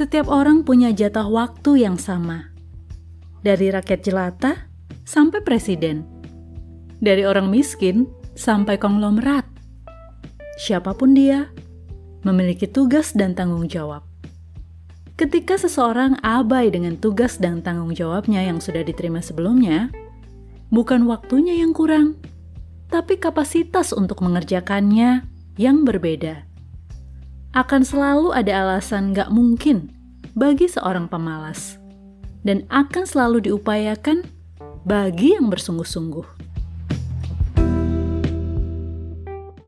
Setiap orang punya jatah waktu yang sama. Dari rakyat jelata sampai presiden. Dari orang miskin sampai konglomerat. Siapa pun dia, memiliki tugas dan tanggung jawab. Ketika seseorang abai dengan tugas dan tanggung jawabnya yang sudah diterima sebelumnya, bukan waktunya yang kurang, tapi kapasitas untuk mengerjakannya yang berbeda akan selalu ada alasan gak mungkin bagi seorang pemalas, dan akan selalu diupayakan bagi yang bersungguh-sungguh.